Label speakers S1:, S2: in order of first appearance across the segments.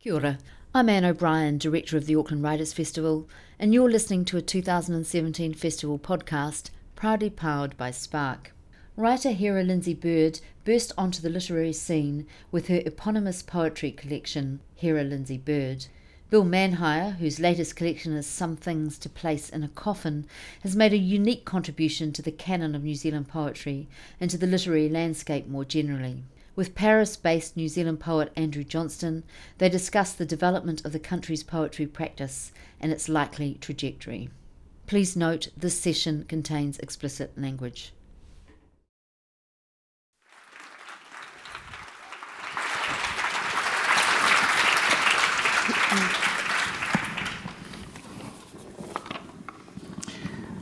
S1: Kia ora. I'm Anne O'Brien, Director of the Auckland Writers Festival, and you're listening to a 2017 festival podcast proudly powered by Spark. Writer Hera Lindsay Bird burst onto the literary scene with her eponymous poetry collection, Hera Lindsay Bird. Bill Manhire, whose latest collection is Some Things to Place in a Coffin, has made a unique contribution to the canon of New Zealand poetry and to the literary landscape more generally. With Paris based New Zealand poet Andrew Johnston, they discuss the development of the country's poetry practice and its likely trajectory. Please note this session contains explicit language.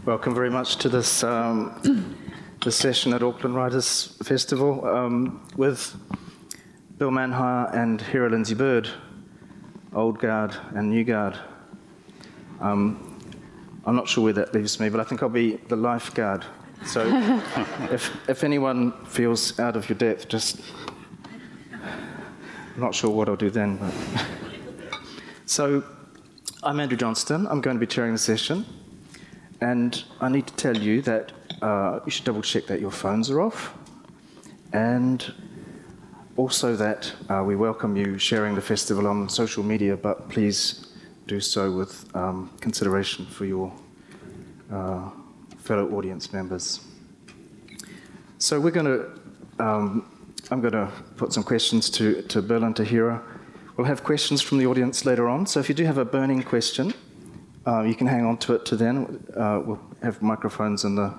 S2: Welcome very much to this um, this session at Auckland Writers Festival um, with Bill Manhire and Hera Lindsay Bird, old guard and new guard. Um, I'm not sure where that leaves me, but I think I'll be the lifeguard. So if, if anyone feels out of your depth, just. I'm not sure what I'll do then. But so I'm Andrew Johnston. I'm going to be chairing the session. And I need to tell you that uh, you should double check that your phones are off. And also that uh, we welcome you sharing the festival on social media, but please do so with um, consideration for your uh, fellow audience members. So we're going to, um, I'm going to put some questions to, to Bill and to. We'll have questions from the audience later on. So if you do have a burning question, uh, you can hang on to it to then. Uh, we'll have microphones in the,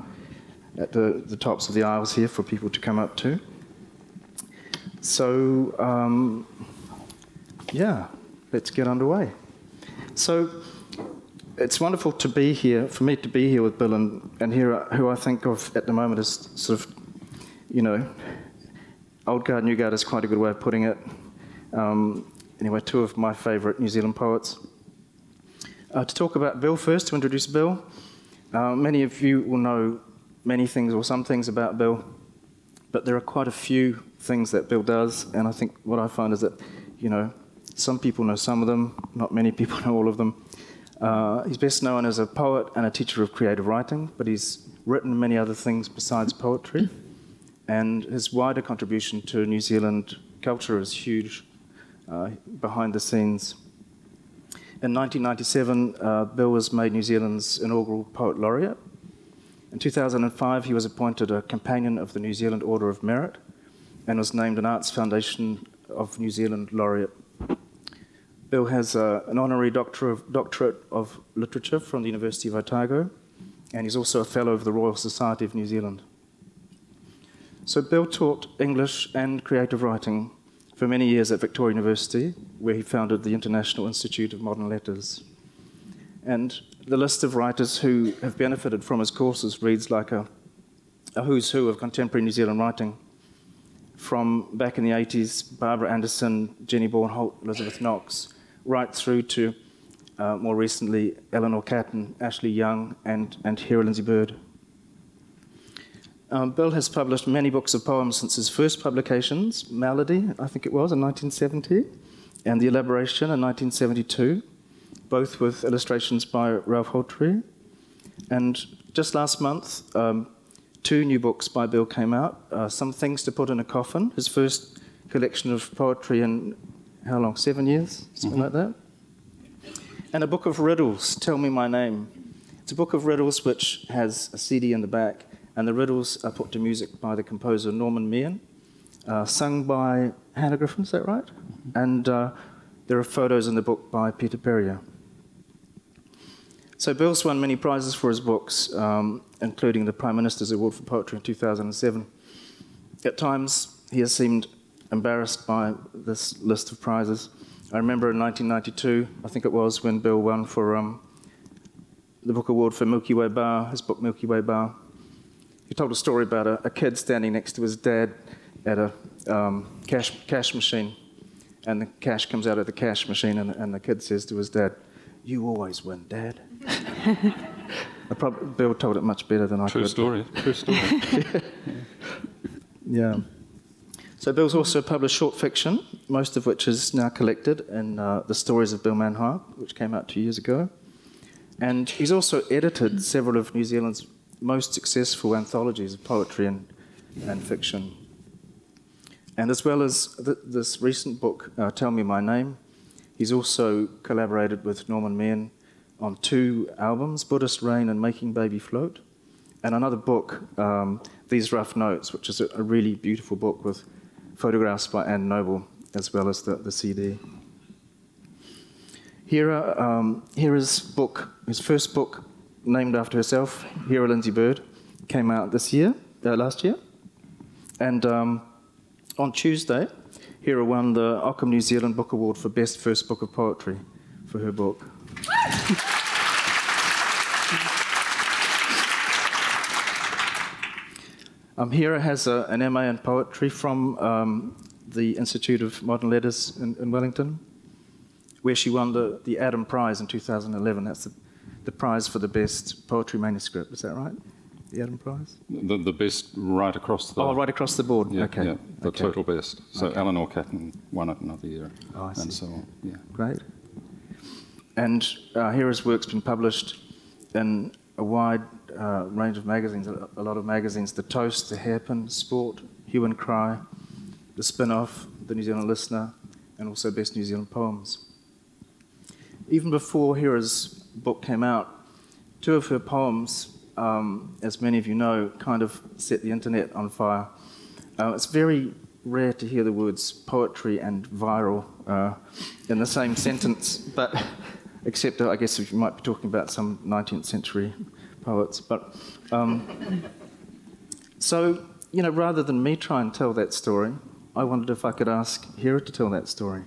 S2: at the, the tops of the aisles here for people to come up to. So, um, yeah, let's get underway. So, it's wonderful to be here, for me to be Hera with Bill and, and here, who I think of at the moment as sort of, you know, old guard, new guard is quite a good way of putting it. Um, anyway, two of my favourite New Zealand poets. Uh, to talk about Bill first, to introduce Bill. Uh, many of you will know many things or some things about Bill, but there are quite a few things that Bill does, and I think what I find is that, you know, some people know some of them, not many people know all of them. Uh, he's best known as a poet and a teacher of creative writing, but he's written many other things besides poetry, and his wider contribution to New Zealand culture is huge uh, behind the scenes. In 1997, uh, Bill was made New Zealand's inaugural Poet Laureate. In 2005, he was appointed a Companion of the New Zealand Order of Merit and was named an Arts Foundation of New Zealand Laureate. Bill has uh, an honorary doctor of, doctorate of literature from the University of Otago, and he's also a fellow of the Royal Society of New Zealand. So, Bill taught English and creative writing for many years at Victoria University, where he founded the International Institute of Modern Letters. And the list of writers who have benefited from his courses reads like a, a who's who of contemporary New Zealand writing. From back in the 80s, Barbara Anderson, Jenny Bornholdt, Elizabeth Knox, right through to uh, more recently Eleanor Catton, Ashleigh Young, and, and Hera Lindsay Bird. Um, Bill has published many books of poems since his first publications, Malady, I think it was, in 1970, and The Elaboration in 1972, both with illustrations by Ralph Hotere. And just last month, um, two new books by Bill came out uh, Some Things to Put in a Coffin, his first collection of poetry in how long? Seven years? Something mm-hmm. like that. And a book of riddles, Tell Me My Name. It's a book of riddles which has a CD in the back and the riddles are put to music by the composer Norman Meehan, uh, sung by Hannah Griffin, is that right? Mm-hmm. And uh, there are photos in the book by Peter Peryer. So Bill's won many prizes for his books, um, including the Prime Minister's Award for Poetry in 2007. At times, he has seemed embarrassed by this list of prizes. I remember in 1992, I think it was, when Bill won for um, the Book Award for Milky Way Bar, his book Milky Way Bar. He told a story about a, a kid standing next to his dad at a um, cash, cash machine, and the cash comes out of the cash machine, and, and the kid says to his dad, You always win, Dad. Probably, Bill told it much better than I could.
S3: True
S2: could.
S3: Story. True story.
S2: yeah. So So Bill's also published short fiction, most of which is now collected in uh, The Stories of Bill Manhire, which came out two years ago. And he's also edited several of New Zealand's most successful anthologies of poetry and, and fiction. And as well as th- this recent book, uh, Tell Me My Name, he's also collaborated with Norman Meehan on two albums, Buddhist Rain and Making Baby Float, and another book, um, These Rough Notes, which is a, a, really beautiful book with photographs by Anne Noble as well as the, the CD. Hera, um, Hera's book, his first book, named after herself, Hera Lindsay Bird, came out this year, uh, last year. And um, on Tuesday, Hera won the Ockham New Zealand Book Award for Best First Book of Poetry for her book. Um, Hera has a, an MA in poetry from um, the Institute of Modern Letters in, in, Wellington, where she won the, the Adam Prize in 2011. That's the, the prize for the best poetry manuscript. Is that right? The Adam Prize?
S3: The, the best right across the.
S2: Oh, right across the board.
S3: Yeah,
S2: okay.
S3: Yeah, the
S2: okay.
S3: total best. So
S2: okay.
S3: Eleanor Catton won it another year.
S2: Oh, I see.
S3: And so on. Yeah.
S2: Great. And uh, Hera's work's been published in a wide uh, range of magazines, a, lot of magazines The Toast, The Hairpin, Sport, Hue and Cry, The Spin Off, The New Zealand Listener, and also Best New Zealand Poems. Even before Hera's book came out, two of her poems, um, as many of you know, kind of set the internet on fire. Uh, it's very rare to hear the words poetry and viral uh, in the same sentence, but except I guess you might be talking about some 19th century poets. But um, so you know, rather than me try and tell that story, I wondered if I could ask Hera to tell that story.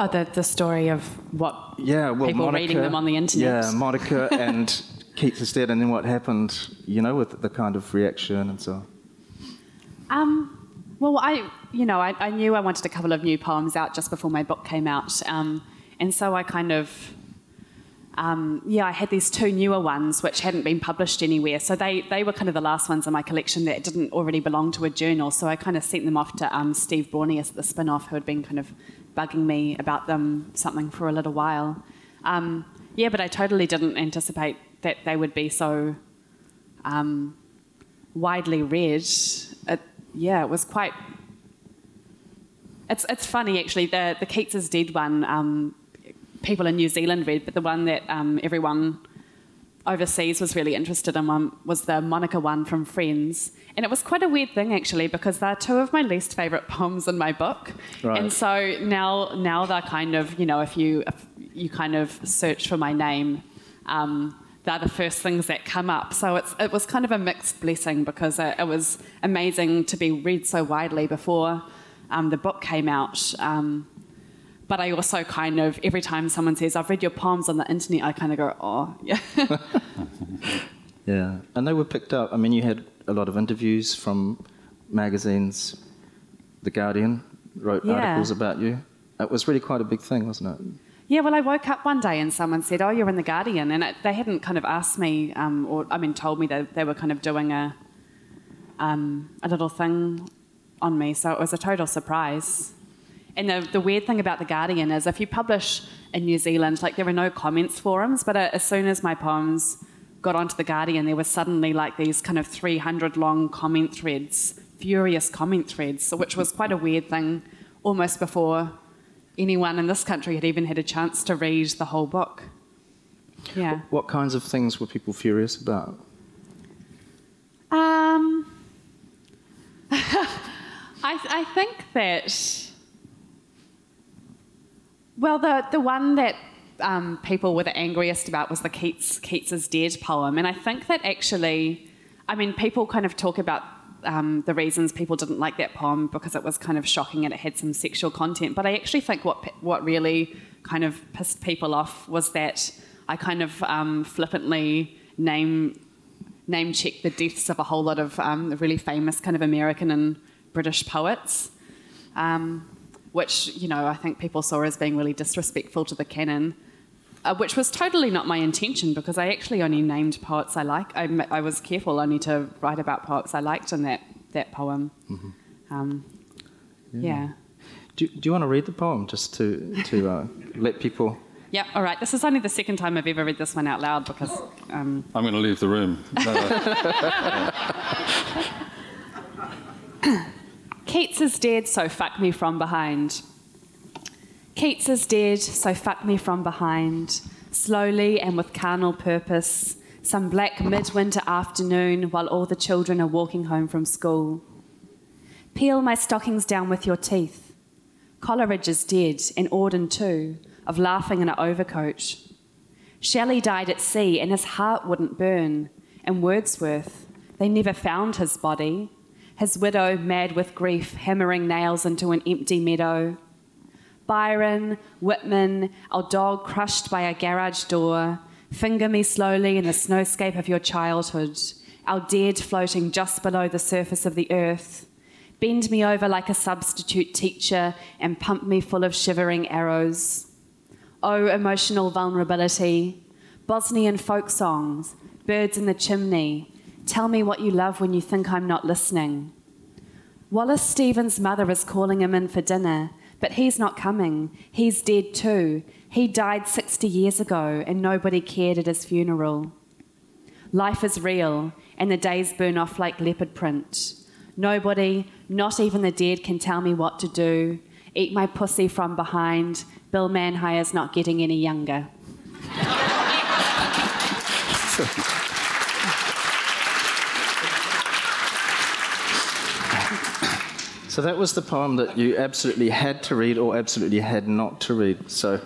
S4: Oh, the, the story of what
S2: yeah, well,
S4: people
S2: Monica,
S4: reading them on the internet.
S2: Yeah, Monica and Keats is dead, and then what happened, you know, with the kind of reaction and so on.
S4: Um, well, I, you know, I, I, knew I wanted a couple of new poems out just before my book came out. Um, and so I kind of, um, yeah, I had these two newer ones which hadn't been published anywhere. So they, they were kind of the last ones in my collection that didn't already belong to a journal. So I kind of sent them off to um, Steve Braunias at the spin off, who had been kind of bugging me about them something for a little while. Um, yeah, but I totally didn't anticipate that they would be so um, widely read. It, yeah, it was quite. It's, it's funny actually. The the Keats is dead one. People in New Zealand read, but the one that um, everyone overseas was really interested in one was the Monica one from Friends. And it was quite a weird thing actually because they're two of my least favourite poems in my book.
S2: Right.
S4: And so now now they're kind of, you know, if you if you kind of search for my name, um, they're the first things that come up. So it's, it was kind of a mixed blessing because it, it was amazing to be read so widely before um, the book came out. Um, but I also kind of, every time someone says, I've read your poems on the internet, I kind of go, oh, yeah.
S2: yeah. And they were picked up. I mean, you had a lot of interviews from magazines. The Guardian wrote
S4: Yeah.
S2: articles about you. It was really quite a big thing, wasn't it?
S4: Yeah, well, I woke up one day and someone said, "Oh, you're in the Guardian," and it, they hadn't kind of asked me, um, or I mean, told me that they were kind of doing a um, a little thing on me, so it was a total surprise. And the, the weird thing about the Guardian is, if you publish in New Zealand, like there were no comments forums, but uh, as soon as my poems got onto the Guardian, there was suddenly like these kind of 300 long comment threads, furious comment threads, which was quite a weird thing, almost before anyone in this country had even had a chance to read the whole book. Yeah.
S2: What kinds of things were people furious about?
S4: Um, I, I think that, well, the, the one that um, people were the angriest about was the Keats, Keats's Dead poem. And I think that actually, I mean, people kind of talk about um, the reasons people didn't like that poem because it was kind of shocking and it had some sexual content. But I actually think what what really kind of pissed people off was that I kind of um, flippantly name name check the deaths of a whole lot of um, really famous kind of American and British poets, um, which you know I think people saw as being really disrespectful to the canon. Uh, which was totally not my intention because I actually only named poets I like. I, I was careful only to write about poets I liked in that that poem. Um, yeah.
S2: Do, do you want to read the poem just to, to uh, let people.
S4: Yeah, all right. This is only the second time I've ever read this one out loud because. Um,
S3: I'm going to leave the room.
S4: Keats is dead, so fuck me from behind. Keats is dead, so fuck me from behind. Slowly and with carnal purpose, some black midwinter afternoon while all the children are walking home from school. Peel my stockings down with your teeth. Coleridge is dead, and Auden too, of laughing in an overcoat. Shelley died at sea, and his heart wouldn't burn. And Wordsworth, they never found his body. His widow, mad with grief, hammering nails into an empty meadow. Byron, Whitman, our dog crushed by a garage door. Finger me slowly in the snowscape of your childhood, our dead floating just below the surface of the earth. Bend me over like a substitute teacher and pump me full of shivering arrows. Oh, emotional vulnerability. Bosnian folk songs, birds in the chimney. Tell me what you love when you think I'm not listening. Wallace Stevens' mother is calling him in for dinner, but he's not coming. He's dead too. He died 60 years ago, and nobody cared at his funeral. Life is real, and the days burn off like leopard print. Nobody, not even the dead, can tell me what to do. Eat my pussy from behind. Bill Manhire's not getting any younger.
S2: So that was the poem that you absolutely had to read or absolutely had not to read. So,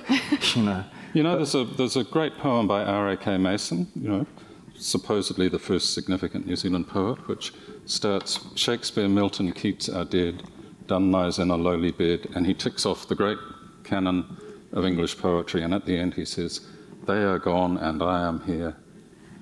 S2: you know.
S3: You know, there's a, there's a great poem by R.A.K. Mason, you know, supposedly the first significant New Zealand poet, which starts Shakespeare, Milton, Keats are dead, Donne lies in a lowly bed, and he ticks off the great canon of English poetry, and at the end he says, They are gone and I am here.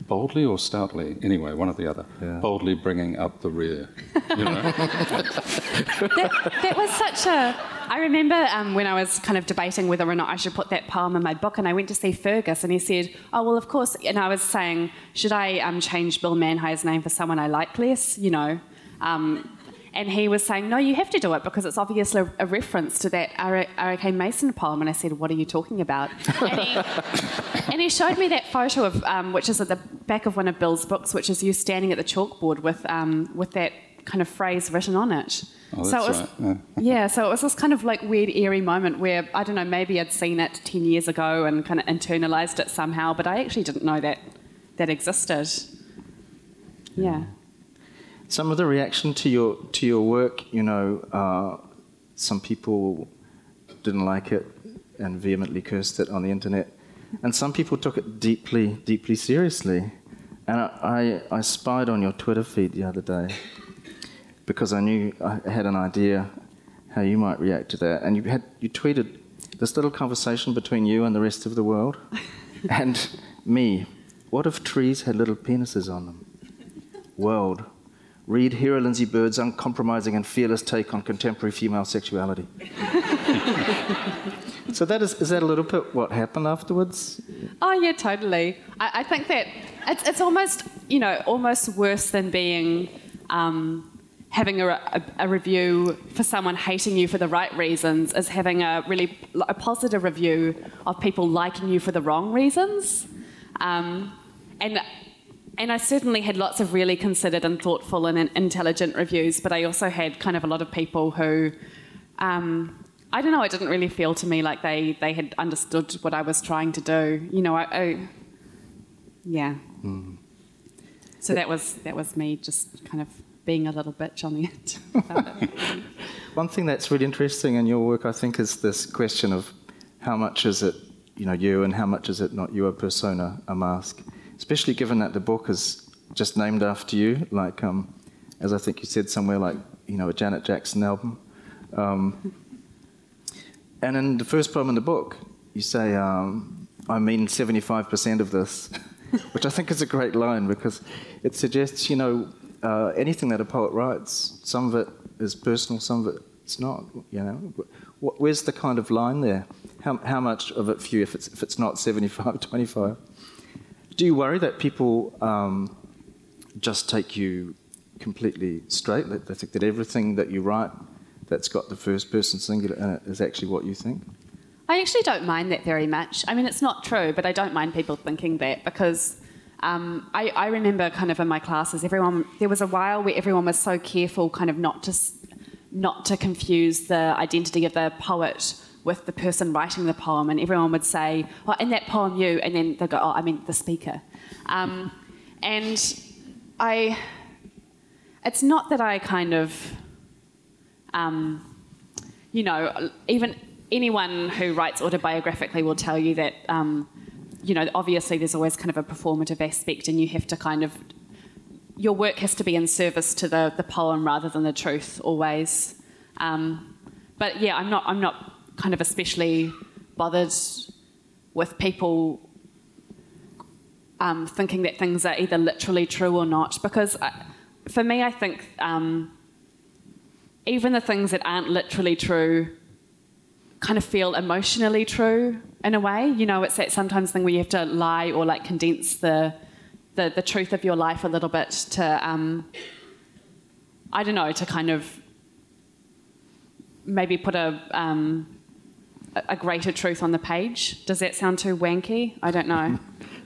S3: Boldly or stoutly? Anyway, one or the other.
S2: Yeah.
S3: Boldly bringing up the rear. You know?
S4: that, that was such a. I remember um, when I was kind of debating whether or not I should put that poem in my book, and I went to see Fergus, and he said, "Oh well, of course." And I was saying, should I um, change Bill Manhire's name for someone I like less? You know. Um, and he was saying, no, you have to do it because it's obviously a reference to that R.A.K. Mason poem. And I said, what are you talking about? And he, and he showed me that photo of, um, which is at the back of one of Bill's books, which is you standing at the chalkboard with, um, with that kind of phrase written on it.
S3: Oh,
S4: so it was,
S3: right, yeah.
S4: yeah, so it was this kind of like weird, eerie moment where I don't know, maybe I'd seen it ten years ago and kind of internalized it somehow, but I actually didn't know that that existed. Yeah.
S2: Some of the reaction to your to your work, you know, uh, some people didn't like it and vehemently cursed it on the internet, and some people took it deeply, deeply seriously. And I, I, I spied on your Twitter feed the other day because I knew I had an idea how you might react to that, and you had you tweeted this little conversation between you and the rest of the world, and me. What if trees had little penises on them? World. Read Hera Lindsay Bird's uncompromising and fearless take on contemporary female sexuality. so that is, is that a little bit what happened afterwards?
S4: Oh yeah, totally. I, I think that it's, it's almost you know almost worse than being um, having a, a, a review for someone hating you for the right reasons is having a really a positive review of people liking you for the wrong reasons. Um, and and I certainly had lots of really considered and thoughtful and intelligent reviews, but I also had kind of a lot of people who, um, I don't know, it didn't really feel to me like they, they had understood what I was trying to do. You know, I, I yeah.
S2: Mm.
S4: So that was that was me just kind of being a little bitch on the end.
S2: One thing that's really interesting in your work, I think, is this question of how much is it, you know, you, and how much is it not you, a persona, a mask. Especially given that the book is just named after you, like, um, as I think you said somewhere, like, you know, a Janet Jackson album. Um, and in the first poem in the book, you say, um, I mean 75% of this, which I think is a great line because it suggests, you know, uh, anything that a poet writes, some of it is personal, some of it it's not, you know. Wh- Where's the kind of line there? How, how much of it for you if it's, if it's not 75, 25? Do you worry that people um, just take you completely straight? That they think that everything that you write that's got the first person singular in it is actually what you think?
S4: I actually don't mind that very much. I mean, it's not true, but I don't mind people thinking that because um, I, I, remember kind of in my classes, everyone there was a while where everyone was so careful, kind of not to not to confuse the identity of the poet with the person writing the poem, and everyone would say, "Oh, in that poem, you," and then they go, "Oh, I mean the speaker," um, and I. It's not that I kind of, um, you know, even anyone who writes autobiographically will tell you that. Um, you know, obviously there's always kind of a performative aspect, and you have to kind of your work has to be in service to the, the poem rather than the truth always. Um, but yeah, I'm not I'm not kind of especially bothered with people um, thinking that things are either literally true or not because I, for me, I think um, even the things that aren't literally true kind of feel emotionally true in a way. You know, it's that sometimes thing where you have to lie or like condense the the, the truth of your life a little bit to um, I don't know to kind of maybe put a um, a greater truth on the page. Does that sound too wanky? I don't know.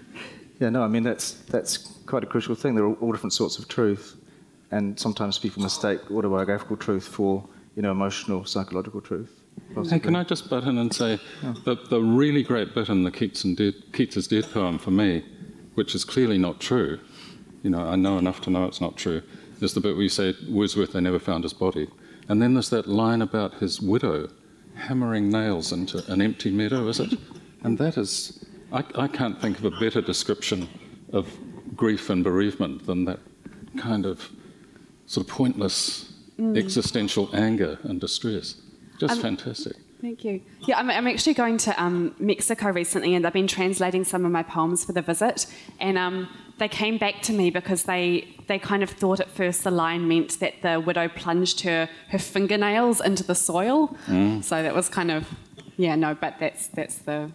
S2: yeah, no. I mean that's that's quite a crucial thing. There are all different sorts of truth, and sometimes people mistake autobiographical truth for you know emotional, psychological truth.
S3: Hey, can I just butt in and say yeah. that the really great bit in the Keats, and Dead, Keats is Dead poem for me, which is clearly not true, you know, I know enough to know it's not true, is the bit where you say, Wordsworth, they never found his body. And then there's that line about his widow hammering nails into an empty meadow, is it? And that is, I, I can't think of a better description of grief and bereavement than that kind of sort of pointless mm. existential anger and distress. Just um, fantastic.
S4: Thank you. Yeah, I'm, I'm actually going to um, Mexico recently, and I've been translating some of my poems for the visit. And um, they came back to me because they they kind of thought at first the line meant that the widow plunged her her fingernails into the soil. Mm. So that was kind of yeah, no, but that's that's the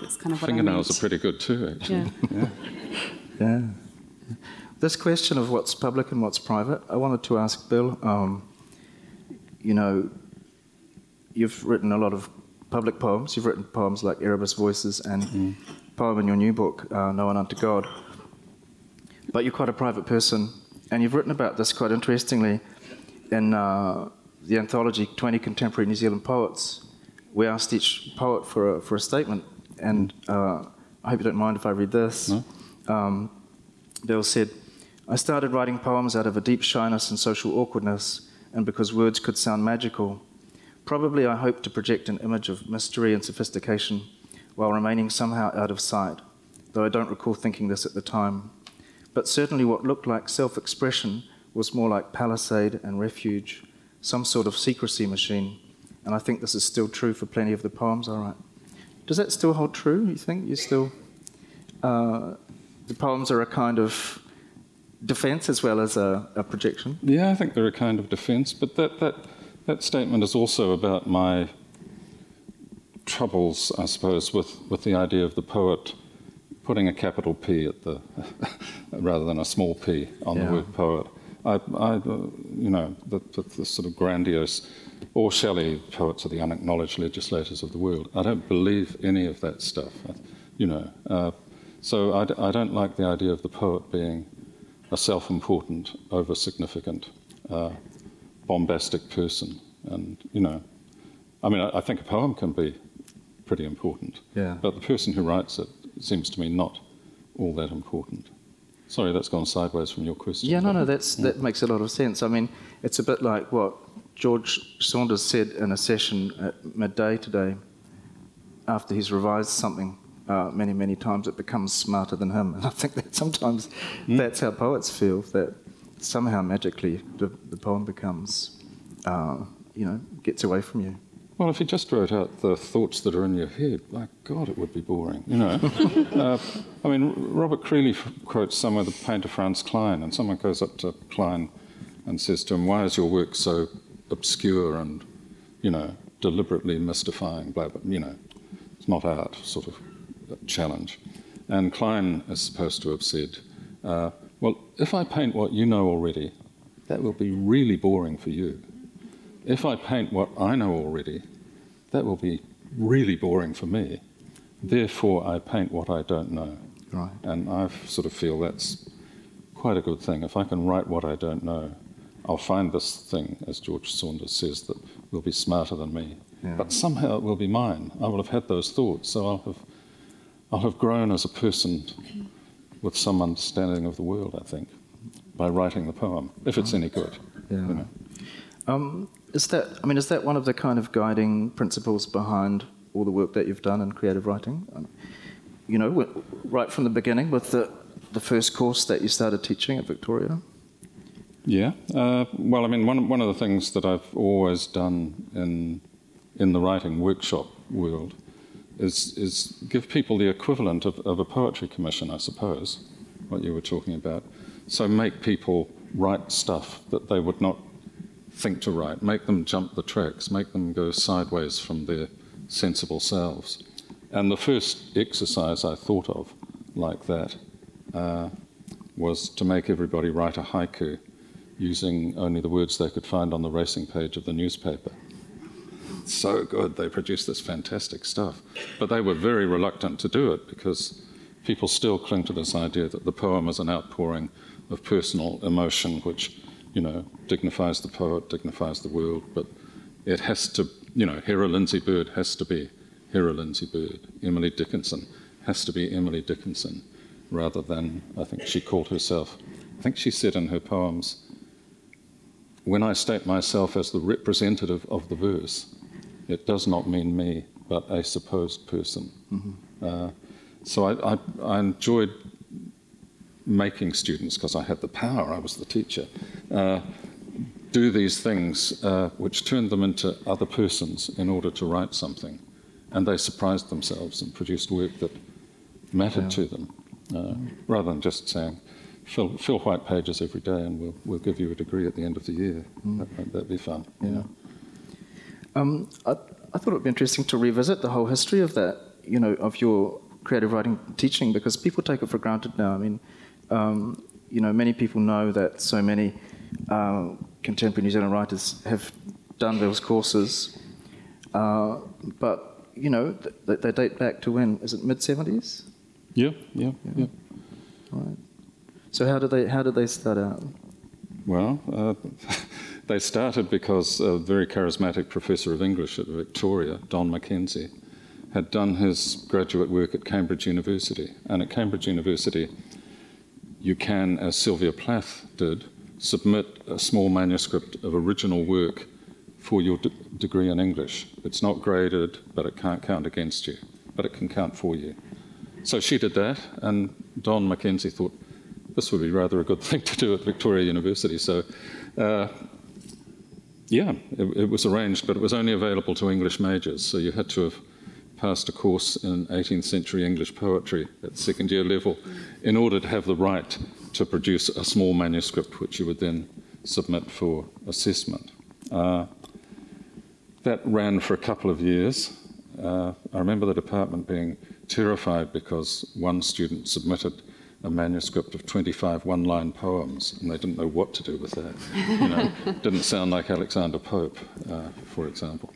S4: that's kind of what
S3: fingernails are pretty good too, actually.
S2: Yeah. yeah. yeah. This question of what's public and what's private, I wanted to ask Bill. Um, you know, you've written a lot of public poems. You've written poems like Erebus Voices and mm. poem in your new book, uh, No One Unto God. But you're quite a private person, and you've written about this quite interestingly in uh, the anthology 20 Contemporary New Zealand Poets. We asked each poet for a, for a statement, and uh, I hope you don't mind if I read this. No? Um, Bill said, I started writing poems out of a deep shyness and social awkwardness, and because words could sound magical. Probably I hoped to project an image of mystery and sophistication while remaining somehow out of sight, though I don't recall thinking this at the time. But certainly what looked like self expression was more like palisade and refuge, some sort of secrecy machine. And I think this is still true for plenty of the poems I write. Does that still hold true, you think? You still. Uh, the poems are a kind of defense as well as a, a projection?
S3: Yeah, I think they're a kind of defense, but that. that that statement is also about my troubles, I suppose, with, with the idea of the poet putting a capital P at the rather than a small p on yeah. the word poet. I, I you know, the, the, the, sort of grandiose, or Shelley, poets are the unacknowledged legislators of the world. I don't believe any of that stuff, you know. Uh, so I, I don't like the idea of the poet being a self-important, over-significant uh, bombastic person. And, you know, I mean, I, I think a poem can be pretty important.
S2: Yeah.
S3: But the person who writes it seems to me not all that important. Sorry, that's gone sideways from your question.
S2: Yeah, no, no, that's, that makes a lot of sense. I mean, it's a bit like what George Saunders said in a session at midday today. After he's revised something uh, many, many times, it becomes smarter than him. And I think that sometimes mm. that's how poets feel, that somehow magically the, the poem becomes, uh, you know, gets away from you.
S3: Well, if you just wrote out the thoughts that are in your head, my God, it would be boring, you know. uh, I mean, Robert Creeley quotes somewhere the painter Franz Kline, and someone goes up to Kline and says to him, Why is your work so obscure and, you know, deliberately mystifying, blah, blah, you know, it's not art, sort of challenge. And Kline is supposed to have said, uh, well, if I paint what you know already, that will be really boring for you. If I paint what I know already, that will be really boring for me. Therefore, I paint what I don't know.
S2: Right.
S3: And I sort of feel that's quite a good thing. If I can write what I don't know, I'll find this thing, as George Saunders says, that will be smarter than me.
S2: Yeah.
S3: But somehow it will be mine. I will have had those thoughts, so I'll have, I'll have grown as a person with some understanding of the world, I think, by writing the poem, if it's any good.
S2: Yeah.
S3: You know.
S2: Um, is that, I mean, is that one of the kind of guiding principles behind all the work that you've done in creative writing? Um, you know, right from the beginning with the, the first course that you started teaching at Victoria?
S3: Yeah. Uh, well, I mean, one, one of the things that I've always done in, in the writing workshop world is, is give people the equivalent of, of a poetry commission, I suppose, what you were talking about. So make people write stuff that they would not think to write, make them jump the tracks, make them go sideways from their sensible selves. And the first exercise I thought of like that uh, was to make everybody write a haiku using only the words they could find on the racing page of the newspaper. So good, they produced this fantastic stuff. But they were very reluctant to do it because people still cling to this idea that the poem is an outpouring of personal emotion, which, you know, dignifies the poet, dignifies the world, but it has to, you know, Hera Lindsay Bird has to be Hera Lindsay Bird. Emily Dickinson has to be Emily Dickinson, rather than, I think she called herself, I think she said in her poems, when I state myself as the representative of the verse, it does not mean me, but a supposed person. Uh, so I, I, I enjoyed making students, because I had the power, I was the teacher, uh, do these things uh, which turned them into other persons in order to write something. And they surprised themselves and produced work that mattered
S2: Yeah.
S3: to them, uh, rather than just saying, fill, fill white pages every day and we'll, we'll give you a degree at the end of the year. That, that'd be fun. you
S2: Yeah. Um, I, I thought it would be interesting to revisit the whole history of that, you know, of your creative writing teaching, because people take it for granted now. I mean, um, you know, many people know that so many uh, contemporary New Zealand writers have done those courses, uh, but you know, th- they date back to when? Is it mid seventies?
S3: Yeah, yeah, yeah.
S2: Right. So how did they how did they start out?
S3: Well, uh, they started because a very charismatic professor of English at Victoria, Don McKenzie, had done his graduate work at Cambridge University. And at Cambridge University, you can, as Sylvia Plath did, submit a small manuscript of original work for your d- degree in English. It's not graded, but it can't count against you, but it can count for you. So she did that, and Don McKenzie thought this would be rather a good thing to do at Victoria University. So, uh, yeah, it, it was arranged, but it was only available to English majors. So you had to have passed a course in 18th century English poetry at second year level in order to have the right to produce a small manuscript, which you would then submit for assessment. Uh, that ran for a couple of years. Uh, I remember the department being terrified because one student submitted a manuscript of 25 one line poems and they didn't know what to do with that. You know, didn't sound like Alexander Pope, uh, for example.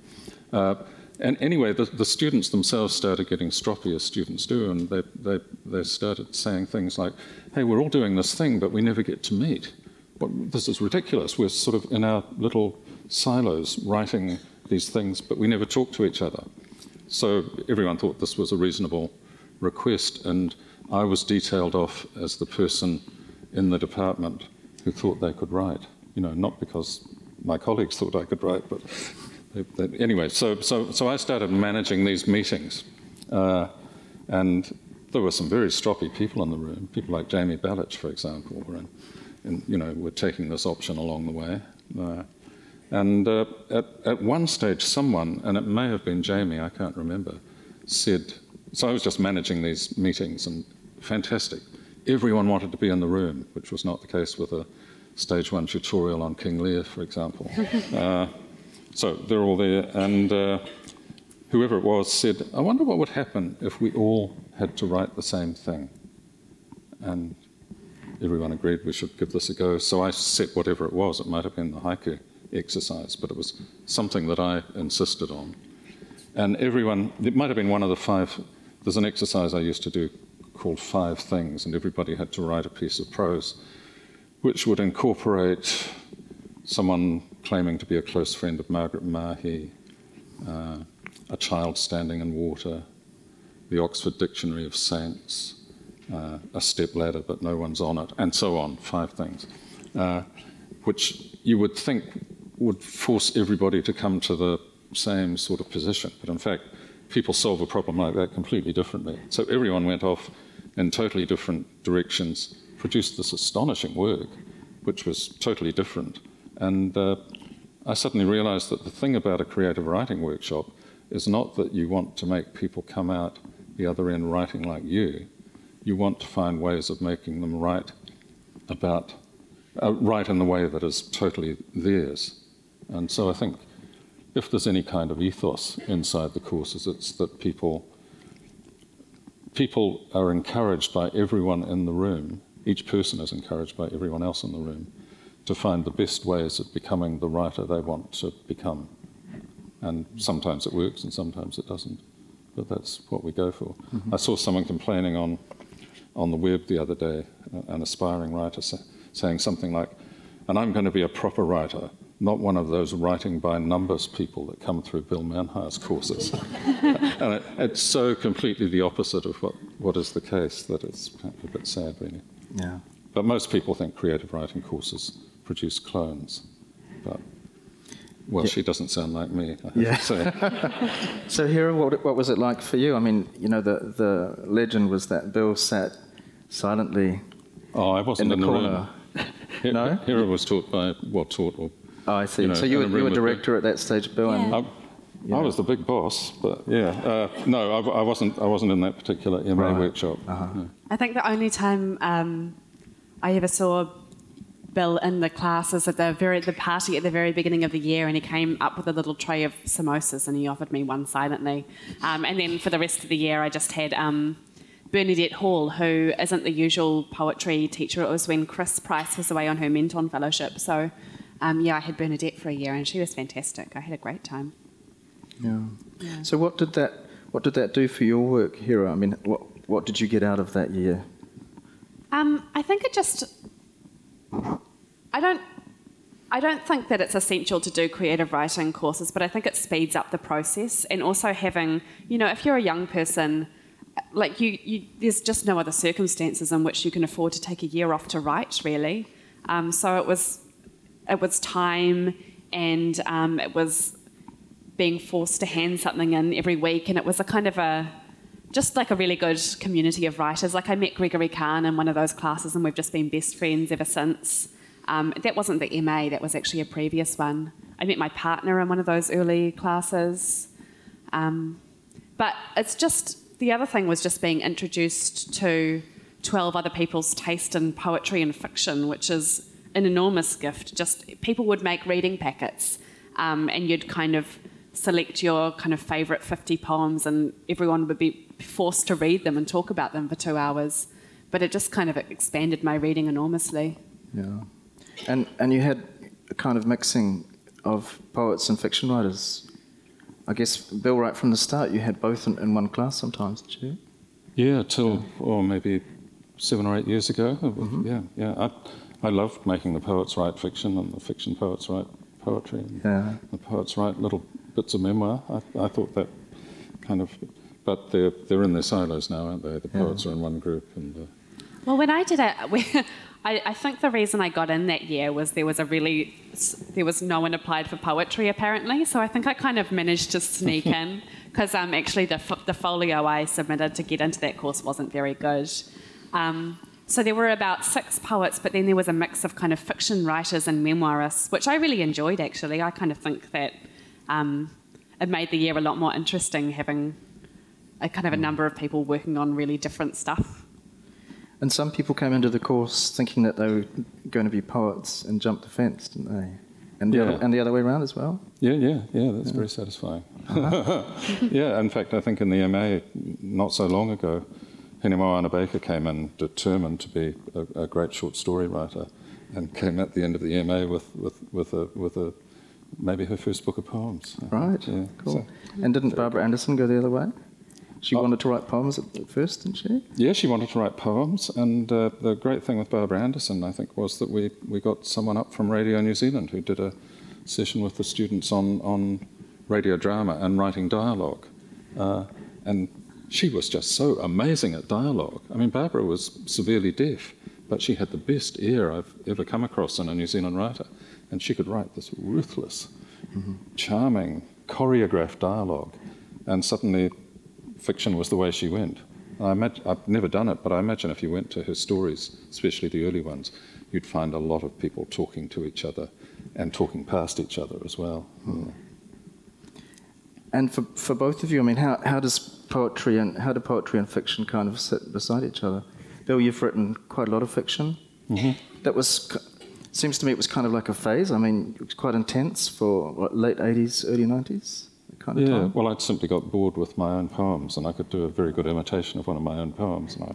S3: Uh, and anyway, the, the students themselves started getting stroppy as students do, and they, they, they started saying things like, hey, we're all doing this thing, but we never get to meet. What, this is ridiculous. We're sort of in our little silos writing these things, but we never talk to each other. So everyone thought this was a reasonable request, and I was detailed off as the person in the department who thought they could write. You know, not because my colleagues thought I could write, but anyway. So, so, so I started managing these meetings, uh, and there were some very stroppy people in the room. People like Jamie Ballich, for example, were in, in, you know, were taking this option along the way. Uh, and uh, at, at one stage, someone, and it may have been Jamie, I can't remember, said, so I was just managing these meetings, and fantastic. Everyone wanted to be in the room, which was not the case with a stage one tutorial on King Lear, for example. so they're all there, and uh, whoever it was said, I wonder what would happen if we all had to write the same thing. And everyone agreed we should give this a go. So I set whatever it was. It might have been the haiku exercise, but it was something that I insisted on. And everyone, it might have been one of the five, there's an exercise I used to do called Five Things, and everybody had to write a piece of prose which would incorporate someone claiming to be a close friend of Margaret Mahy, uh, a child standing in water, the Oxford Dictionary of Saints, uh, a step ladder but no one's on it, and so on, five things, uh, which you would think would force everybody to come to the same sort of position. But in fact, people solve a problem like that completely differently. So everyone went off in totally different directions, produced this astonishing work, which was totally different. And uh, I suddenly realized that the thing about a creative writing workshop is not that you want to make people come out the other end writing like you. You want to find ways of making them write about, uh, write in the way that is totally theirs. And so I think if there's any kind of ethos inside the courses, it's that people people are encouraged by everyone in the room. Each person is encouraged by everyone else in the room to find the best ways of becoming the writer they want to become. And sometimes it works and sometimes it doesn't. But that's what we go for. Mm-hmm. I saw someone complaining on, on the web the other day, an aspiring writer, sa- saying something like, and I'm going to be a proper writer not one of those writing by numbers people that come through Bill Manhire's courses. and it, it's so completely the opposite of what, what is the case that it's a bit sad, really.
S2: Yeah.
S3: But most people think creative writing courses produce clones. But, well, yeah. she doesn't sound like me,
S2: yeah. so, Hera, what, what was it like for you? I mean, you know, the, the legend was that Bill sat silently
S3: oh, I wasn't
S2: in
S3: the,
S2: in the corner.
S3: Room. no? Hera was taught by, well, taught or
S2: Oh, I see. You know, so you were, you were director at that stage, Bill?
S3: Yeah. And, I, yeah. I was the big boss, but yeah. Uh, no, I, I, wasn't. I wasn't in that particular MA right. workshop. Uh-huh. No.
S4: I think the only time um, I ever saw Bill in the classes at the very the party at the very beginning of the year, and he came up with a little tray of samosas, and he offered me one silently. Um, and then for the rest of the year, I just had. Um, Bernadette Hall, who isn't the usual poetry teacher. It was when Chris Price was away on her Menton Fellowship. So um, yeah, I had Bernadette for a year, and she was fantastic. I had a great time.
S2: Yeah. yeah. So what did that what did that do for your work, Hera? I mean, what what did you get out of that year?
S4: Um, I think it just I don't I don't think that it's essential to do creative writing courses, but I think it speeds up the process and also having, you know, if you're a young person, like you, you there's just no other circumstances in which you can afford to take a year off to write, really. Um, so it was it was time and um, it was being forced to hand something in every week, and it was a kind of a just like a really good community of writers. Like I met Gregory Kan in one of those classes, and we've just been best friends ever since. Um, that wasn't the MA; that was actually a previous one. I met my partner in one of those early classes. Um, but it's just the other thing was just being introduced to 12 other people's taste in poetry and fiction, which is an enormous gift. Just people would make reading packets, um, and you'd kind of select your kind of favourite 50 poems, and everyone would be forced to read them and talk about them for two hours. But it just kind of expanded my reading enormously.
S2: Yeah, and and you had a kind of mixing of poets and fiction writers. I guess Bill, right from the start, you had both in, in one class sometimes, did you?
S3: Yeah, till or maybe seven or eight years ago. Mm-hmm. Yeah, yeah. I, I loved making the poets write fiction and the fiction poets write poetry. And
S2: yeah.
S3: The poets write little bits of memoir. I, I thought that kind of, but they're they're in their silos now, aren't they? The poets yeah. are in one group and. Uh,
S4: well, when I did it, I, I, think the reason I got in that year was there was a really there was no one applied for poetry apparently, so I think I kind of managed to sneak in because um, actually the the folio I submitted to get into that course wasn't very good. Um, so there were about six poets, but then there was a mix of kind of fiction writers and memoirists, which I really enjoyed actually. I kind of think that um, it made the year a lot more interesting having a kind of a number of people working on really different stuff.
S2: And some people came into the course thinking that they were going to be poets and jumped the fence, didn't they? And the, yeah. other, and the other way around as well?
S3: Yeah, yeah, yeah, that's yeah. very satisfying. Uh-huh. yeah, in fact, I think in the MA not so long ago, Hinemoana Baker came in determined to be a, a, great short story writer and came at the end of the MA with, with, with, a, with a, maybe her first book of poems.
S2: Right, yeah, cool. So, and didn't Barbara Anderson go the other way? She oh. wanted to write poems at first, didn't she?
S3: Yeah, she wanted to write poems. And uh, the great thing with Barbara Anderson, I think, was that we, we got someone up from Radio New Zealand who did a session with the students on, on radio drama and writing dialogue. Uh, and she was just so amazing at dialogue. I mean, Barbara was severely deaf, but she had the best ear I've ever come across in a New Zealand writer. And she could write this ruthless, mm-hmm. charming, choreographed dialogue. And suddenly, fiction was the way she went. I I've never done it, but I imagine if you went to her stories, especially the early ones, you'd find a lot of people talking to each other and talking past each other as well. Mm.
S2: Yeah. And for, for both of you, I mean, how, how does poetry and how do poetry and fiction kind of sit beside each other? Bill, you've written quite a lot of fiction. Mm-hmm. That was seems to me it was kind of like a phase. I mean, it was quite intense for what, late '80s, early '90s. Kind of
S3: yeah,
S2: time.
S3: well, I'd simply got bored with my own poems, and I could do a very good imitation of one of my own poems, and I,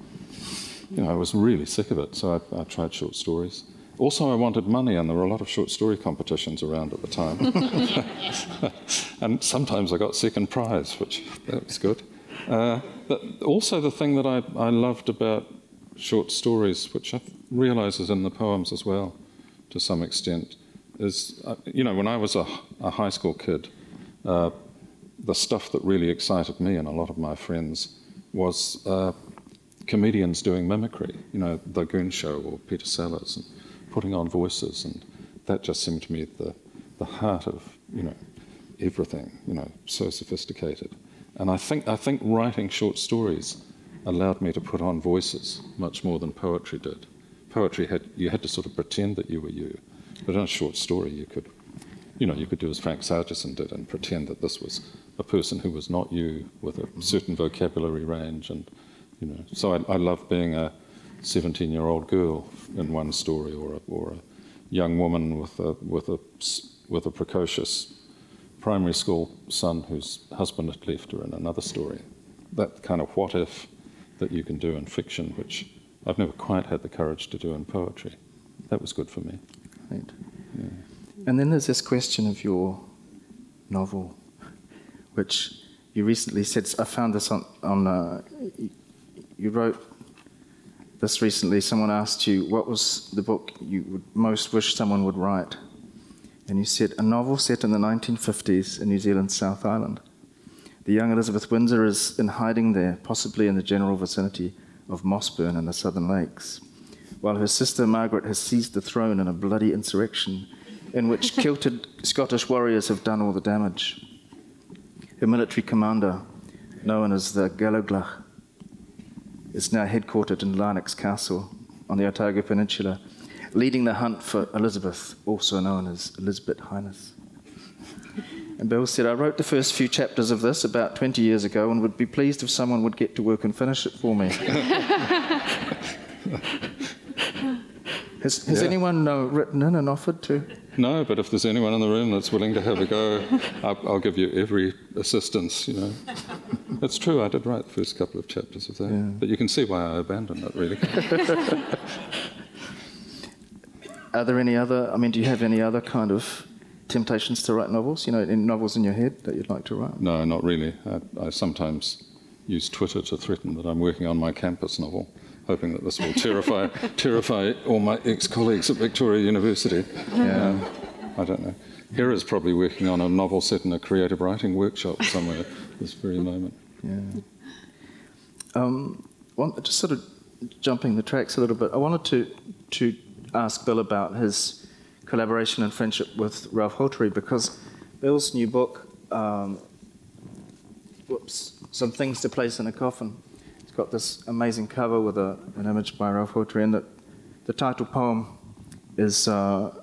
S3: you know, I was really sick of it. So I, I tried short stories. Also, I wanted money, and there were a lot of short story competitions around at the time. and sometimes I got second prize, which that was good. Uh, but also, the thing that I, I loved about short stories, which I realise is in the poems as well, to some extent, is uh, you know, when I was a, a high school kid, uh, the stuff that really excited me and a lot of my friends was uh, comedians doing mimicry, you know, The Goon Show or Peter Sellers. And, putting on voices, and that just seemed to me the, the heart of, you know, everything, you know, so sophisticated. And I think, I think writing short stories allowed me to put on voices much more than poetry did. Poetry had, you had to sort of pretend that you were you, but in a short story you could, you know, you could do as Frank Sargeson did and pretend that this was a person who was not you with a mm-hmm. certain vocabulary range and, you know, so I, I love being a, 17 year old girl in one story, or a, or a young woman with a, with, a, with a precocious primary school son whose husband had left her in another story. That kind of what if that you can do in fiction, which I've never quite had the courage to do in poetry. That was good for me.
S2: Right. Yeah. And then there's this question of your novel, which you recently said, I found this on, on uh, you wrote this recently, someone asked you what was the book you would most wish someone would write. And you said, a novel set in the 1950s in New Zealand's South Island. The young Elizabeth Windsor is in hiding there, possibly in the general vicinity of Mossburn and the Southern Lakes, while her sister Margaret has seized the throne in a bloody insurrection in which kilted Scottish warriors have done all the damage. Her military commander, known as the Gaelglach, is now headquartered in Larnach Castle on the Otago Peninsula, leading the hunt for Elizabeth, also known as Elizabeth Highness. And Bill said, I wrote the first few chapters of this about 20 years ago and would be pleased if someone would get to work and finish it for me. has, has yeah. anyone uh, written in and offered to?
S3: No, but if there's anyone in the room that's willing to have a go, I'll, I'll give you every assistance, you know. It's true, I did write the first couple of chapters of that. Yeah. But you can see why I abandoned it, really.
S2: Are there any other, I mean, do you have any other kind of temptations to write novels? You know, any novels in your head that you'd like to write?
S3: No, not really. I, I sometimes use Twitter to threaten that I'm working on my campus novel, hoping that this will terrify, terrify all my ex colleagues at Victoria University. Yeah. Um, I don't know. Hera's probably working on a novel set in a creative writing workshop somewhere this very moment.
S2: Yeah. Um, one, just sort of jumping the tracks a little bit, I wanted to to ask Bill about his collaboration and friendship with Ralph Hotere because Bill's new book, um, whoops, some things to place in a coffin. It's got this amazing cover with a, an image by Ralph Hotere, and the, the title poem is, uh,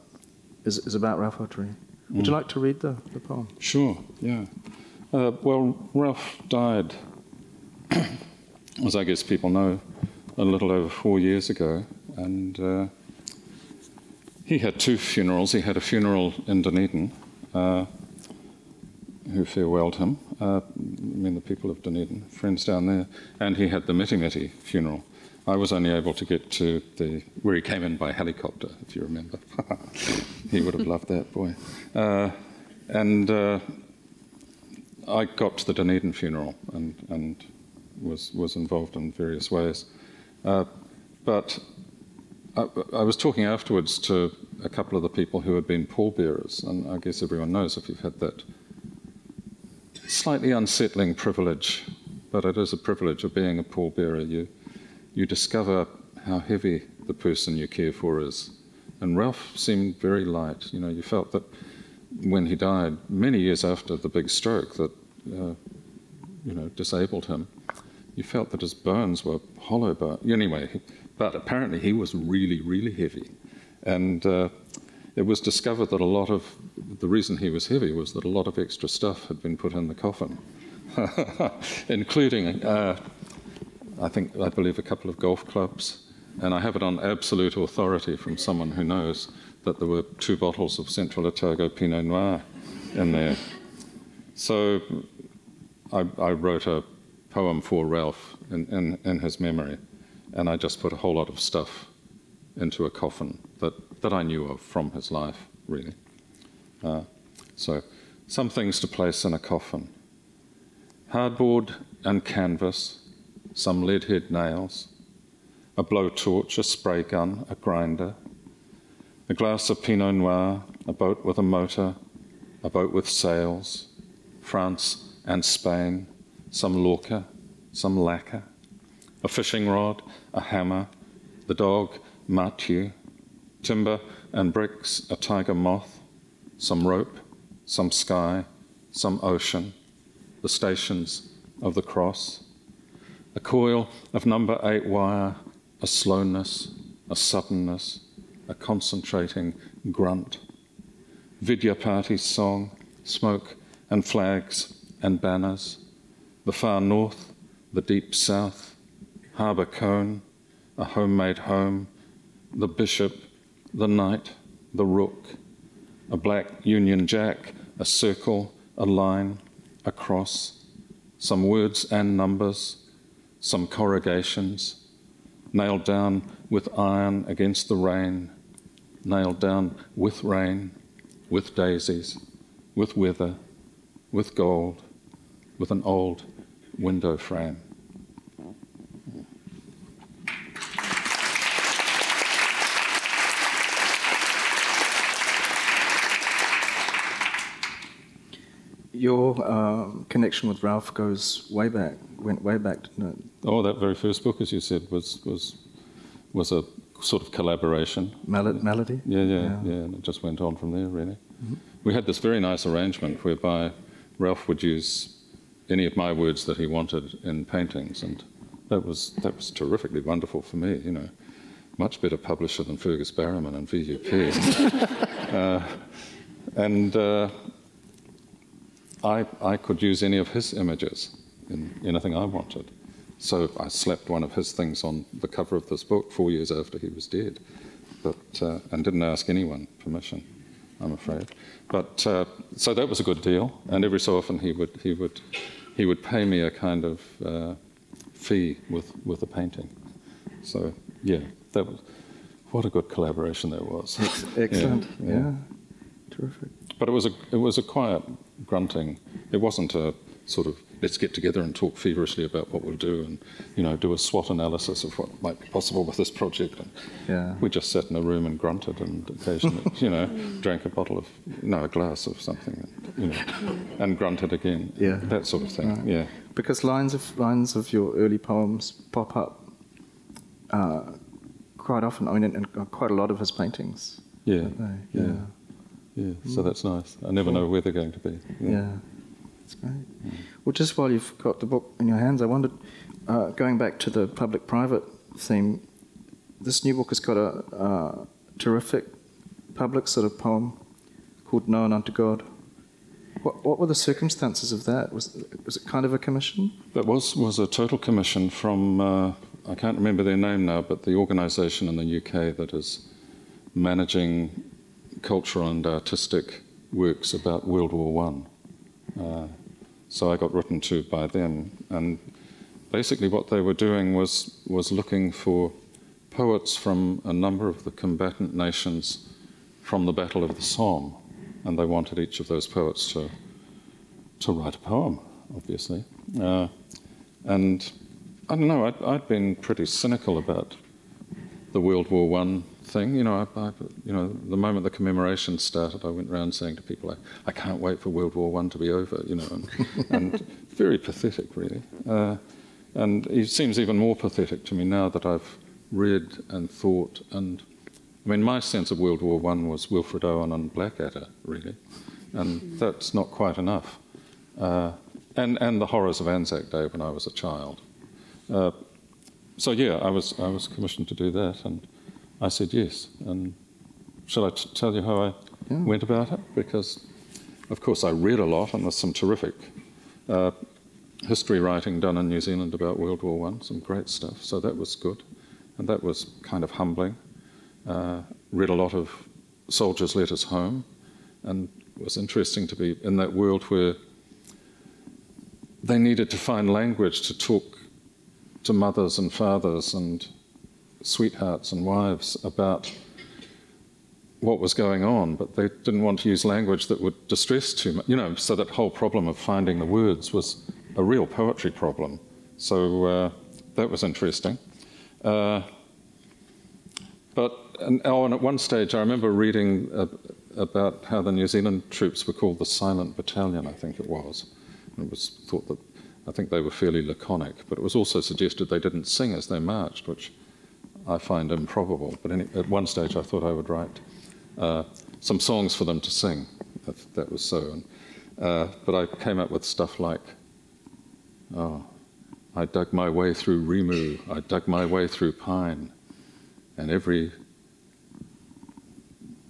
S2: is, is about Ralph Hotere. Would mm. you like to read the, the poem?
S3: Sure, yeah. Uh, well, Ralph died, as I guess people know, a little over four years ago, and uh, he had two funerals. He had a funeral in Dunedin, uh, who farewelled him. Uh, I mean, the people of Dunedin, friends down there. And he had the Mitimiti funeral. I was only able to get to the where he came in by helicopter, if you remember. he would have loved that boy. Uh, and uh, I got to the Dunedin funeral and, and was was involved in various ways. Uh, but I, I, was talking afterwards to a couple of the people who had been pallbearers, and I guess everyone knows if you've had that slightly unsettling privilege, but it is a privilege of being a pallbearer. You, you discover how heavy the person you care for is. And Ralph seemed very light. You know, you felt that when he died, many years after the big stroke that, uh, you know, disabled him, you felt that his bones were hollow But Anyway, but apparently he was really, really heavy. And uh, it was discovered that a lot of the reason he was heavy was that a lot of extra stuff had been put in the coffin, including, uh, I think, I believe, a couple of golf clubs. And I have it on absolute authority from someone who knows that there were two bottles of Central Otago Pinot Noir in there. So I, I wrote a poem for Ralph in, in, in his memory, and I just put a whole lot of stuff into a coffin that, that I knew of from his life, really. Uh, so, some things to place in a coffin hardboard and canvas, some lead head nails, a blowtorch, a spray gun, a grinder, a glass of Pinot Noir, a boat with a motor, a boat with sails, France and Spain, some Lorca, some lacquer, a fishing rod, a hammer, the dog, Mathieu, timber and bricks, a tiger moth, some rope, some sky, some ocean, the stations of the cross, a coil of number eight wire, a slowness, a suddenness, a concentrating grunt, Vidya Party's song, smoke and flags and banners, the far north, the deep south, harbour cone, a homemade home, the bishop, the knight, the rook, a black Union Jack, a circle, a line, a cross, some words and numbers, some corrugations, nailed down with iron against the rain, nailed down with rain, with daisies, with weather, with gold, with an old window frame.
S2: Your uh, connection with Ralph goes way back, went way back. No.
S3: Oh, that very first book, as you said, was was was a sort of collaboration.
S2: Mel- Malady.
S3: Yeah, yeah, yeah, yeah, and it just went on from there. Really, mm-hmm. we had this very nice arrangement whereby Ralph would use any of my words that he wanted in paintings, and that was that was terrifically wonderful for me. You know, much better publisher than Fergus Barrowman and VUP. uh, and uh, I, I could use any of his images in anything I wanted. So I slapped one of his things on the cover of this book four years after he was dead, but uh, and didn't ask anyone permission. I'm afraid. But uh, so that was a good deal, and every so often he would he would he would pay me a kind of uh, fee with with a painting. So yeah, that was what a good collaboration that was.
S2: Excellent. yeah. yeah. yeah. Terrific.
S3: But it was a it was a quiet grunting. It wasn't a sort of let's get together and talk feverishly about what we'll do and you know do a SWOT analysis of what might be possible with this project. And
S2: yeah.
S3: we just sat in a room and grunted and occasionally you know drank a bottle of no a glass of something and, you know and grunted again.
S2: Yeah,
S3: that sort of thing. Right. Yeah,
S2: because lines of lines of your early poems pop up. Uh, quite often, I mean, in, in quite a lot of his paintings.
S3: Yeah, yeah. yeah. Yeah, so that's nice. I never know where they're going to be.
S2: Yeah, yeah that's great. Mm. Well, just while you've got the book in your hands, I wondered, uh, going back to the public-private theme, this new book has got a uh, terrific public sort of poem called Known Unto God. What, what were the circumstances of that? Was, was it kind of a commission?
S3: That was, was a total commission from, uh, I can't remember their name now, but the organisation in the UK that is managing cultural and artistic works about World War One. Uh, so I got written to by them, and basically what they were doing was was looking for poets from a number of the combatant nations from the Battle of the Somme, and they wanted each of those poets to to write a poem, obviously. Uh, and I don't know, I'd, I'd, been pretty cynical about the World War One thing. You know, I, I, you know, the moment the commemoration started, I went around saying to people, I, I can't wait for World War One to be over. You know, and, and very pathetic, really. Uh, and it seems even more pathetic to me now that I've read and thought and. I mean, my sense of World War One was Wilfred Owen and Blackadder, really, and that's not quite enough. Uh, and, and the horrors of Anzac Day when I was a child. Uh, so yeah, I was I was commissioned to do that, and I said yes. And shall I t- tell you how I yeah. went about it? Because, of course, I read a lot, and there's some terrific uh, history writing done in New Zealand about World War One, some great stuff. So that was good, and that was kind of humbling. Uh, read a lot of soldiers' letters home, and it was interesting to be in that world where they needed to find language to talk to mothers and fathers and sweethearts and wives about what was going on, but they didn't want to use language that would distress too much. You know, so that whole problem of finding the words was a real poetry problem. So uh, that was interesting. Uh, but and, oh, and at one stage, I remember reading uh, about how the New Zealand troops were called the Silent Battalion, I think it was. It was thought that I think they were fairly laconic, but it was also suggested they didn't sing as they marched, which I find improbable. But any, at one stage, I thought I would write uh, some songs for them to sing, if that was so. And, uh, but I came up with stuff like, oh, I dug my way through Rimu, I dug my way through pine, and every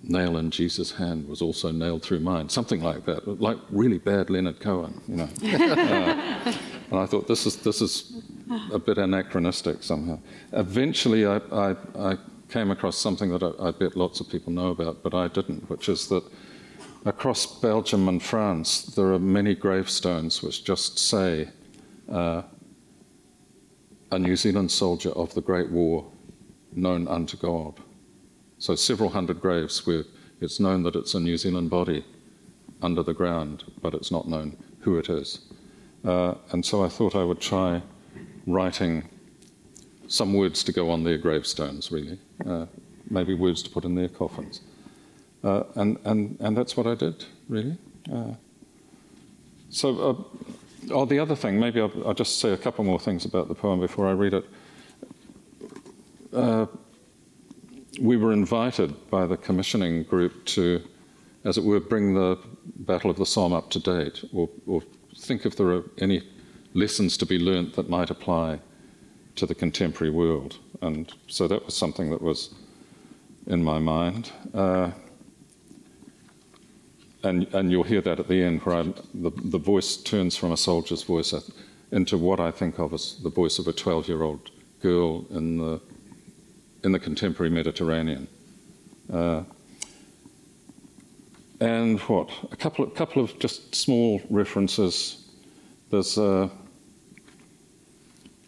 S3: nail in Jesus' hand was also nailed through mine, something like that, like really bad Leonard Cohen, you know. uh, and I thought this is this is a bit anachronistic somehow. Eventually, I, I, I came across something that I, I, bet lots of people know about, but I didn't, which is that across Belgium and France there are many gravestones which just say. Uh, a New Zealand soldier of the Great War known unto God. So several hundred graves where it's known that it's a New Zealand body under the ground, but it's not known who it is. Uh, and so I thought I would try writing some words to go on their gravestones, really, uh, maybe words to put in their coffins. Uh, and, and, and that's what I did, really. Uh, so, uh, oh, the other thing, maybe I'll, I'll, just say a couple more things about the poem before I read it. Uh, we were invited by the commissioning group to, as it were, bring the Battle of the Somme up to date, or, or think if there are any lessons to be learnt that might apply to the contemporary world. And so that was something that was in my mind. Uh, and, and you'll hear that at the end, where I, the, the voice turns from a soldier's voice into what I think of as the voice of a 12 year old girl in the in the contemporary Mediterranean. Uh, and what? A couple of, couple of just small references. There's a,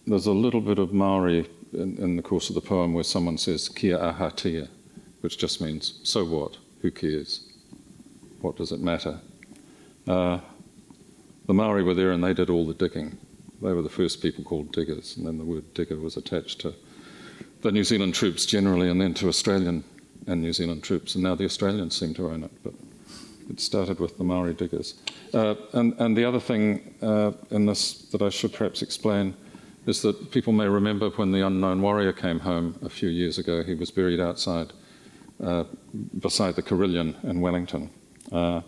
S3: there's a little bit of Maori in, in the course of the poem where someone says, kia ahatia, which just means, so what? Who cares? What does it matter? Uh, the Maori were there and they did all the digging. They were the first people called diggers, and then the word digger was attached to the New Zealand troops generally, and then to Australian and New Zealand troops, and now the Australians seem to own it. But it started with the Maori diggers. Uh, and, and the other thing uh, in this that I should perhaps explain is that people may remember when the unknown warrior came home a few years ago, he was buried outside, uh, beside the Carillon in Wellington. Uh,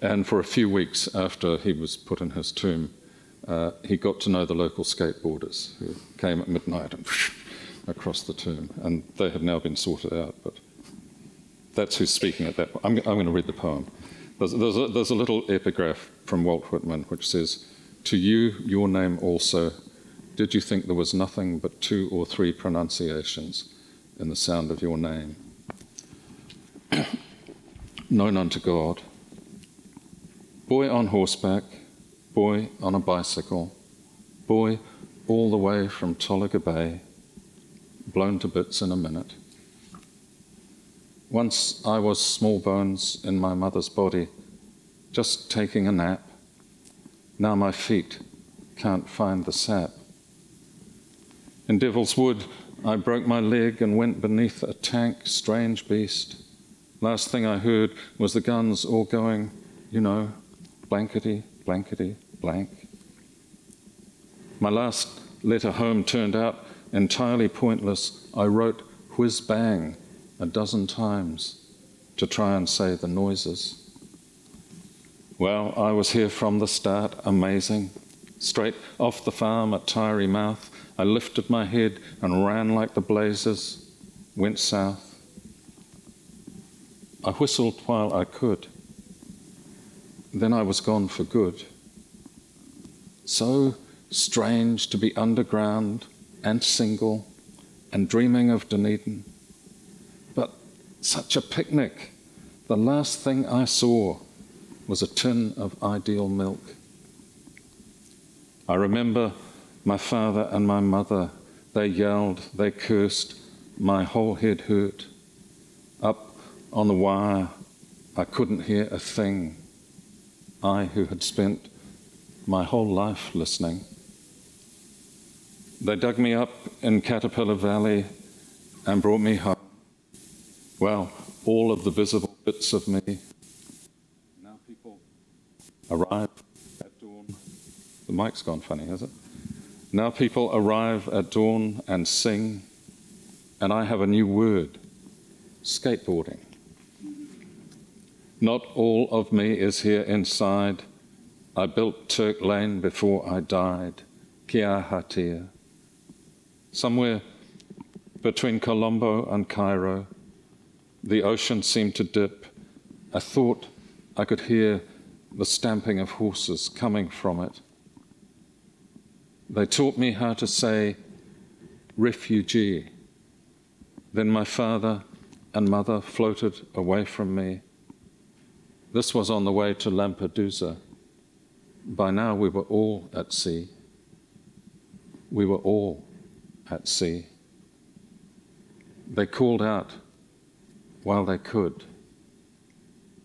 S3: and for a few weeks after he was put in his tomb, uh, he got to know the local skateboarders who came at midnight and across the tomb, and they have now been sorted out. But that's who's speaking at that point. I'm, I'm going to read the poem. There's, there's, a, there's a little epigraph from Walt Whitman which says, To you, your name also, did you think there was nothing but two or three pronunciations in the sound of your name? Known unto God. Boy on horseback, boy on a bicycle, boy all the way from Tolaga Bay, blown to bits in a minute. Once I was small bones in my mother's body, just taking a nap. Now my feet can't find the sap. In Devil's Wood, I broke my leg and went beneath a tank, strange beast. Last thing I heard was the guns all going, you know, blankety, blankety, blank. My last letter home turned out entirely pointless. I wrote whiz bang a dozen times to try and say the noises. Well, I was here from the start, amazing. Straight off the farm at Taieri Mouth, I lifted my head and ran like the blazes, went south. I whistled while I could. Then I was gone for good. So strange to be underground and single and dreaming of Dunedin. Such a picnic. The last thing I saw was a tin of ideal milk. I remember my father and my mother. They yelled, they cursed, my whole head hurt. Up on the wire, I couldn't hear a thing. I, who had spent my whole life listening. They dug me up in Caterpillar Valley and brought me home. Well, all of the visible bits of me. Now people arrive at dawn. The mic's gone funny, has it? Now people arrive at dawn and sing, and I have a new word skateboarding. Not all of me is here inside. I built Turk Lane before I died. Kia hatia. Somewhere between Colombo and Cairo, the ocean seemed to dip. I thought I could hear the stamping of horses coming from it. They taught me how to say refugee. Then my father and mother floated away from me. This was on the way to Lampedusa. By now we were all at sea. We were all at sea. They called out while they could.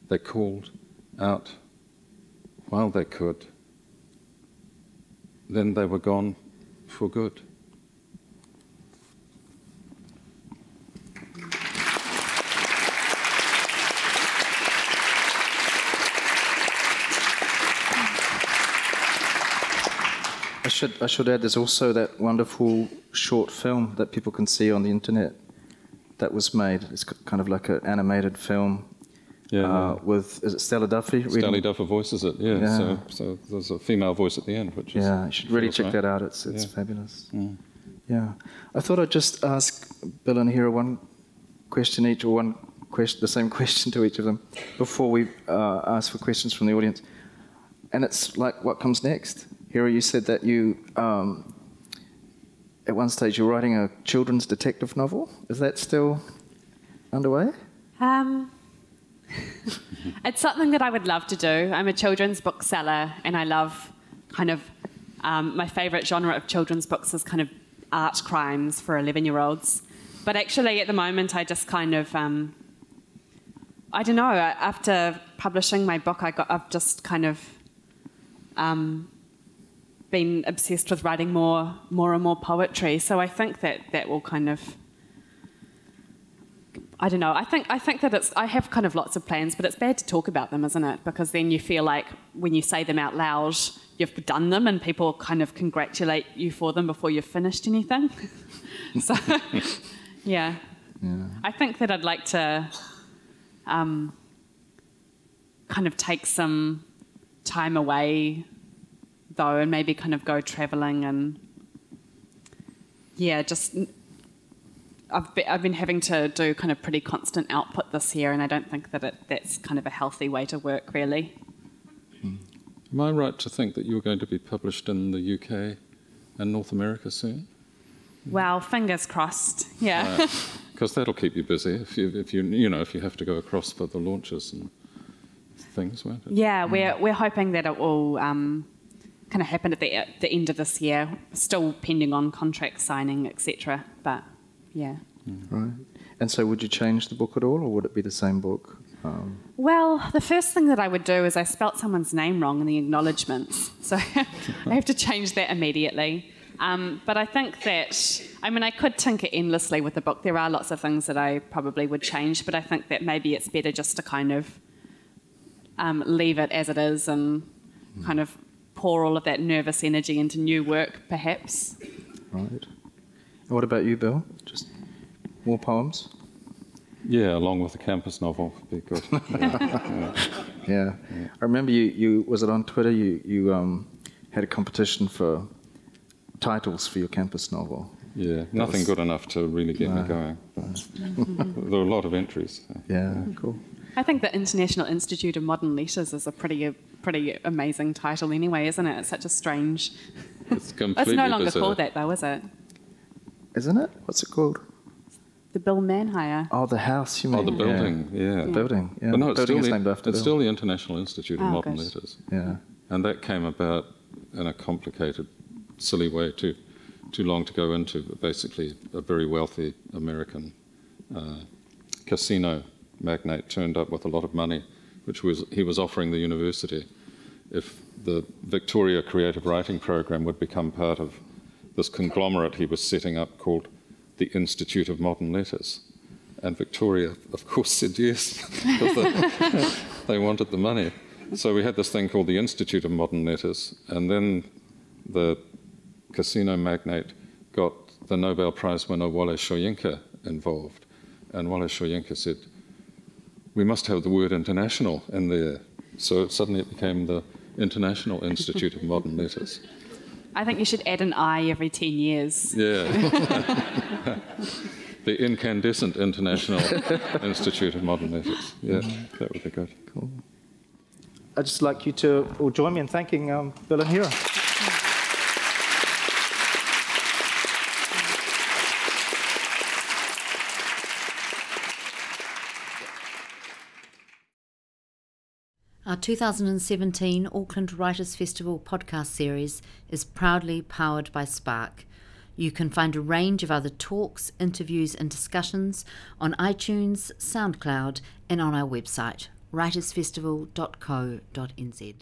S3: They called out while they could. Then they were gone for good.
S2: I should, I should add, there's also that wonderful short film that people can see on the internet that was made. It's kind of like an animated film
S3: Yeah,
S2: uh,
S3: yeah.
S2: with, is it Stella Duffy? reading-
S3: Stanley Duffer voices it, yeah.
S2: Yeah.
S3: So, so there's a female voice at the end, which is.
S2: Yeah, you should really check
S3: right.
S2: that out. It's, it's
S3: Yeah.
S2: fabulous.
S3: Mm.
S2: Yeah. I thought I'd just ask Bill and Hera one question each, or one question, the same question to each of them, before we uh, ask for questions from the audience. And it's like, what comes next? Hera, you said that you, um, at one stage, you're writing a children's detective novel. Is that still underway?
S4: Um, it's something that I would love to do. I'm a children's bookseller, and I love kind of um, my favourite genre of children's books is kind of art crimes for 11 year olds. But actually, at the moment, I just kind of um, I don't know. After publishing my book, I got I've just kind of um, been obsessed with writing more more and more poetry. So I think that that will kind of I don't know. I think I think that it's. I have kind of lots of plans, but it's bad to talk about them, isn't it? Because then you feel like when you say them out loud, you've done them, and people kind of congratulate you for them before you've finished anything. so, yeah. I think that I'd like to um, kind of take some time away, though, and maybe kind of go traveling and yeah, just I've been, I've been having to do kind of pretty constant output this year, and I don't think that it, that's kind of a healthy way to work, really.
S3: Am I right to think that you're going to be published in the UK and North America soon?
S4: Well, fingers crossed. Yeah.
S3: Because that'll keep you busy if you, if you, you know, if you have to go across for the launches and things, won't it?
S4: yeah, we're we're hoping that it will um, kind of happen at the, at the end of this year, still pending on contract signing, etc. But yeah.
S2: Right. And so, would you change the book at all, or would it be the same book? Um,
S4: Well, the first thing that I would do is I spelt someone's name wrong in the acknowledgements. So I have to change that immediately. Um, but I think that, I mean, I could tinker endlessly with the book. There are lots of things that I probably would change, but I think that maybe it's better just to kind of um, leave it as it is and kind of pour all of that nervous energy into new work, perhaps.
S2: right. And what about you, Bill? Just more poems?
S3: Yeah, along with the campus novel would be good.
S2: Yeah. I remember you, you was it on Twitter? You, you um, had a competition for titles for your campus novel.
S3: Yeah, nothing
S2: was-
S3: good enough to really get me going. But there were a lot of entries.
S2: Yeah, cool.
S4: I think the International Institute of Modern Letters is a pretty, pretty amazing title anyway, isn't it? It's such a strange.
S3: It's completely
S4: It's no longer
S3: bizarre.
S4: called that though, is it?
S2: Isn't it? What's it called?
S4: The Bill Manhire.
S2: Oh, the house, you mean?
S3: Oh, the building, yeah.
S2: The building, yeah.
S3: But no, it's,
S2: building
S3: still
S2: is
S3: the,
S2: named after
S3: it's
S2: Bill.
S3: still the International Institute of
S4: Oh,
S3: Modern
S4: good.
S3: Letters.
S2: Yeah.
S3: And that came about in a complicated, silly way, too, too long to go into. But basically, a very wealthy American uh, casino magnate turned up with a lot of money, which was he was offering the university if the Victoria Creative Writing Program would become part of this conglomerate he was setting up called the Institute of Modern Letters. And Victoria, of course, said yes, because they, they wanted the money. So we had this thing called the Institute of Modern Letters, and then the casino magnate got the Nobel Prize winner Wole Soyinka involved. And Wole Soyinka said, we must have the word international in there. So suddenly it became the International Institute of Modern Letters.
S4: I think you should add an I every 10 years.
S3: Yeah. the Incandescent International Institute of Modern Letters. Yeah, that would be good.
S2: Cool. I'd just like you to all join me in thanking um, Bill and Hera.
S1: Our 2017 Auckland Writers Festival podcast series is proudly powered by Spark. You can find a range of other talks, interviews, and discussions on iTunes, SoundCloud, and on our website, writersfestival.co.nz.